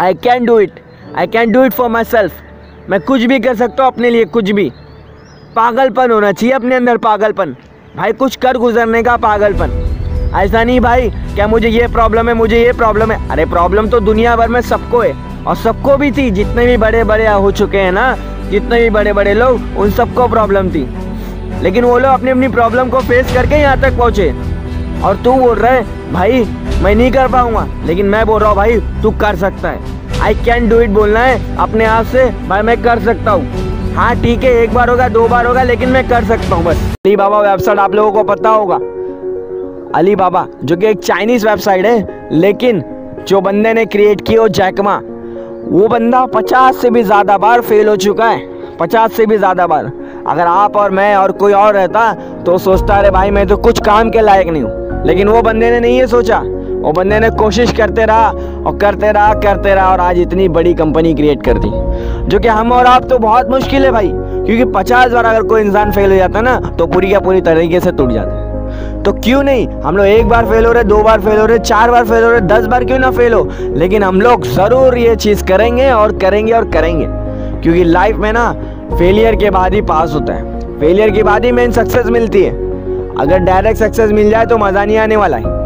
I can do it I can do it for myself मैं कुछ भी कर सकता हूँ अपने लिए, कुछ भी। पागलपन होना चाहिए अपने अंदर, पागलपन। भाई, कुछ कर गुजरने का पागलपन। ऐसा नहीं भाई, क्या मुझे ये प्रॉब्लम है, मुझे ये प्रॉब्लम है। अरे प्रॉब्लम तो दुनिया भर में सबको है। और सबको भी थी, जितने भी बड़े बड़े हो चुके हैं ना, जितने भी बड़े बड़े लोग, उन सबको प्रॉब्लम थी। लेकिन वो लोग अपनी अपनी प्रॉब्लम को फेस करके यहाँ तक पहुँचे। और तू बोल रहा है, भाई, मैं नहीं कर पाऊँगा, लेकिन मैं बोल रहा हूँ, भाई, तू कर सकता है। आई कैन डू इट बोलना है, अपने आप से, भाई, मैं कर सकता हूँ। हाँ ठीक है, एक बार होगा, दो बार होगा, लेकिन मैं कर सकता हूँ, बस। अली बाबा वेबसाइट आप लोगों को पता होगा। अली बाबा, जो कि एक चाइनीज़ वेबसाइट है, लेकिन जो बंदे ने क्रिएट की हो जैकमा वो बंदा पचास से भी ज़्यादा बार फेल हो चुका है, पचास से भी ज़्यादा बार। अगर आप और मैं और कोई और रहता तो सोचता, अरे भाई, मैं तो कुछ काम के लायक नहीं हूँ। लेकिन वो बंदे ने नहीं ये सोचा। वो बंदे ने कोशिश करते रहा और करते रहा करते रहा और आज इतनी बड़ी कंपनी क्रिएट कर दी। जो कि हम और आप तो बहुत मुश्किल है भाई, क्योंकि पचास बार अगर कोई इंसान फेल हो जाता ना तो पूरी का पूरी तरीके से टूट जाता तो क्यों नहीं? हम लोग एक बार फेल हो रहे, दो बार फेल हो रहे, चार बार फेल हो रहे, दस बार क्यों ना फेल हो? लेकिन हम लोग ज़रूर ये चीज़ करेंगे और करेंगे और करेंगे। क्योंकि लाइफ में ना फेलियर के बाद ही पास होता है। फेलियर के बाद ही मेन सक्सेस मिलती है। अगर डायरेक्ट सक्सेस मिल जाए तो मज़ा नहीं आने वाला है।